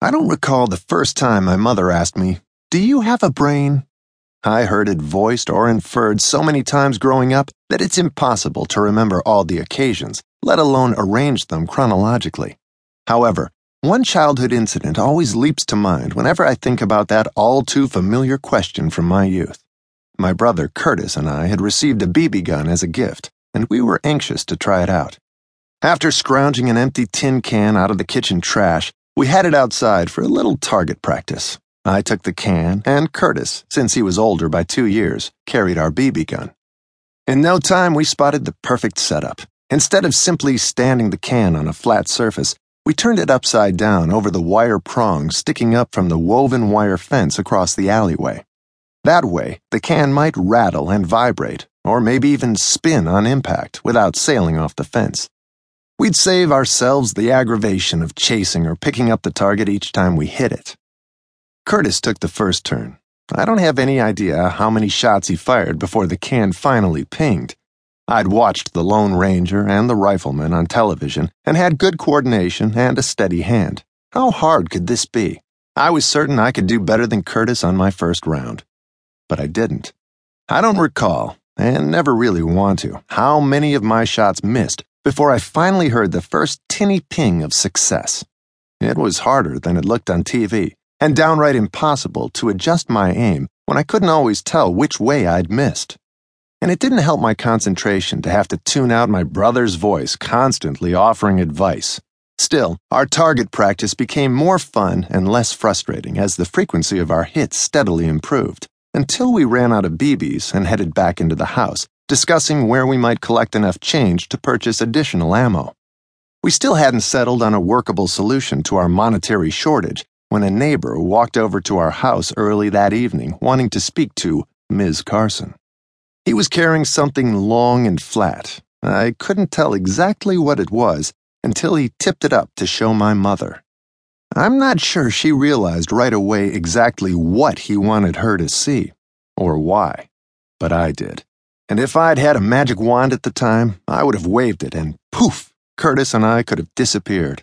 I don't recall the first time my mother asked me, Do you have a brain? I heard it voiced or inferred so many times growing up that it's impossible to remember all the occasions, let alone arrange them chronologically. However, one childhood incident always leaps to mind whenever I think about that all too familiar question from my youth. My brother Curtis and I had received a BB gun as a gift, and we were anxious to try it out. After scrounging an empty tin can out of the kitchen trash, we headed outside for a little target practice. I took the can, and Curtis, since he was older by two years, carried our BB gun. In no time, we spotted the perfect setup. Instead of simply standing the can on a flat surface, we turned it upside down over the wire prongs sticking up from the woven wire fence across the alleyway. That way, the can might rattle and vibrate, or maybe even spin on impact without sailing off the fence. We'd save ourselves the aggravation of chasing or picking up the target each time we hit it. Curtis took the first turn. I don't have any idea how many shots he fired before the can finally pinged. I'd watched the Lone Ranger and the Rifleman on television and had good coordination and a steady hand. How hard could this be? I was certain I could do better than Curtis on my first round. But I didn't. I don't recall, and never really want to, how many of my shots missed before I finally heard the first tinny ping of success. It was harder than it looked on TV and downright impossible to adjust my aim when I couldn't always tell which way I'd missed. And it didn't help my concentration to have to tune out my brother's voice constantly offering advice. Still, our target practice became more fun and less frustrating as the frequency of our hits steadily improved, until we ran out of BBs and headed back into the house, discussing where we might collect enough change to purchase additional ammo. We still hadn't settled on a workable solution to our monetary shortage when a neighbor walked over to our house early that evening wanting to speak to Ms. Carson. He was carrying something long and flat. I couldn't tell exactly what it was until he tipped it up to show my mother. I'm not sure she realized right away exactly what he wanted her to see, or why, but I did. And if I'd had a magic wand at the time, I would have waved it, and poof, Curtis and I could have disappeared.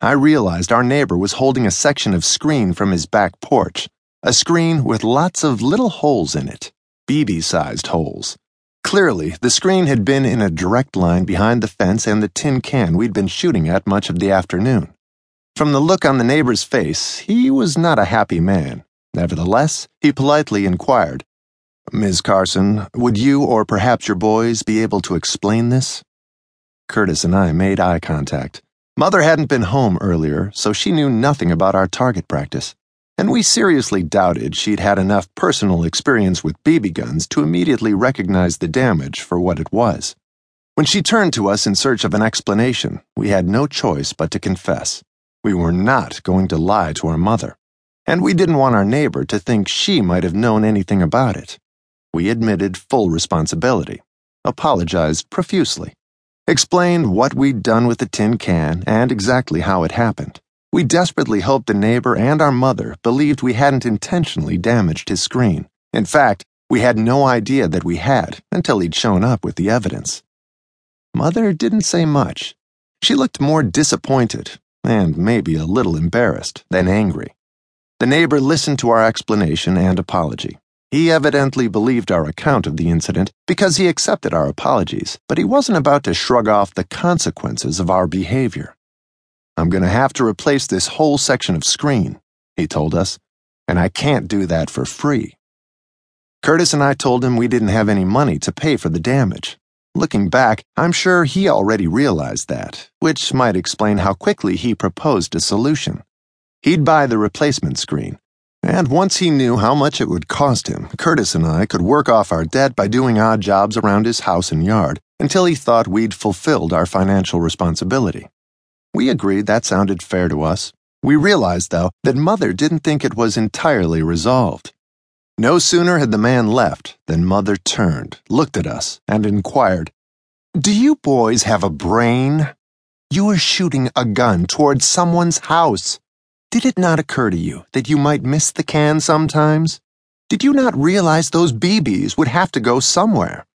I realized our neighbor was holding a section of screen from his back porch, a screen with lots of little holes in it, BB sized holes. Clearly, the screen had been in a direct line behind the fence and the tin can we'd been shooting at much of the afternoon. From the look on the neighbor's face, he was not a happy man. Nevertheless, he politely inquired, Ms. Carson, would you or perhaps your boys be able to explain this? Curtis and I made eye contact. Mother hadn't been home earlier, so she knew nothing about our target practice, and we seriously doubted she'd had enough personal experience with BB guns to immediately recognize the damage for what it was. When she turned to us in search of an explanation, we had no choice but to confess. We were not going to lie to our mother, and we didn't want our neighbor to think she might have known anything about it. We admitted full responsibility, apologized profusely explained what we'd done with the tin can and exactly how it happened. We desperately hoped the neighbor and our mother believed we hadn't intentionally damaged his screen. In fact, we had no idea that we had until he'd shown up with the evidence. Mother didn't say much. She looked more disappointed and maybe a little embarrassed than angry. The neighbor listened to our explanation and apology. He evidently believed our account of the incident because he accepted our apologies, but he wasn't about to shrug off the consequences of our behavior. I'm going to have to replace this whole section of screen, he told us, and I can't do that for free. Curtis and I told him we didn't have any money to pay for the damage. Looking back, I'm sure he already realized that, which might explain how quickly he proposed a solution. He'd buy the replacement screen, and once he knew how much it would cost him, Curtis and I could work off our debt by doing odd jobs around his house and yard until he thought we'd fulfilled our financial responsibility. We agreed that sounded fair to us. We realized, though, that Mother didn't think it was entirely resolved. No sooner had the man left than Mother turned, looked at us, and inquired, Do you boys have a brain? You are shooting a gun towards someone's house. Did it not occur to you that you might miss the can sometimes? Did you not realize those BBs would have to go somewhere?